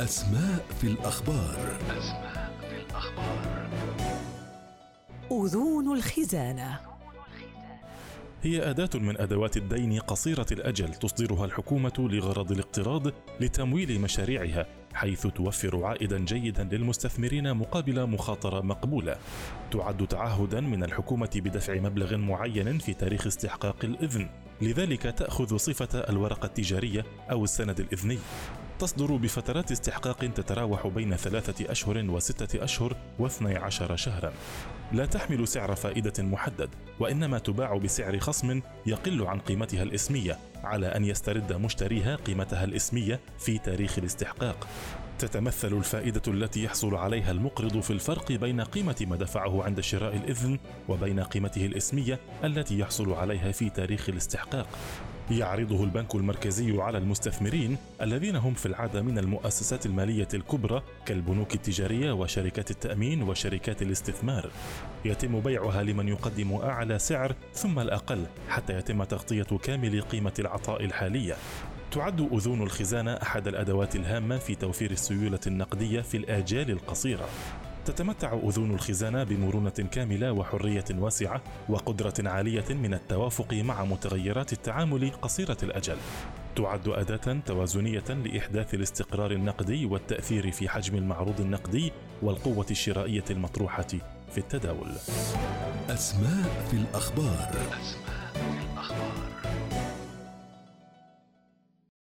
أسماء في الأخبار أسماء في الأخبار أذون الخزانة هي أداة من أدوات الدين قصيرة الأجل تصدرها الحكومة لغرض الاقتراض لتمويل مشاريعها حيث توفر عائدا جيدا للمستثمرين مقابل مخاطرة مقبولة. تعد تعهدا من الحكومة بدفع مبلغ معين في تاريخ استحقاق الإذن، لذلك تأخذ صفة الورقة التجارية أو السند الإذني. تصدر بفترات استحقاق تتراوح بين ثلاثة أشهر وستة أشهر واثني عشر شهرا. لا تحمل سعر فائدة محدد وإنما تباع بسعر خصم يقل عن قيمتها الإسمية على أن يسترد مشتريها قيمتها الإسمية في تاريخ الاستحقاق. تتمثل الفائدة التي يحصل عليها المقرض في الفرق بين قيمة ما دفعه عند شراء الإذن وبين قيمته الإسمية التي يحصل عليها في تاريخ الاستحقاق. يعرضه البنك المركزي على المستثمرين الذين هم في العادة من المؤسسات المالية الكبرى كالبنوك التجارية وشركات التأمين وشركات الاستثمار. يتم بيعها لمن يقدم أعلى سعر ثم الأقل حتى يتم تغطية كامل قيمة العطاء الحالية. تعد أذون الخزانة أحد الأدوات الهامة في توفير السيولة النقدية في الآجال القصيرة. تتمتع أذون الخزانة بمرونة كاملة وحرية واسعة وقدرة عالية من التوافق مع متغيرات التعامل قصيرة الأجل. تعد أداة توازنية لإحداث الاستقرار النقدي والتأثير في حجم المعروض النقدي والقوة الشرائية المطروحة في التداول. أسماء في الأخبار أسماء في الأخبار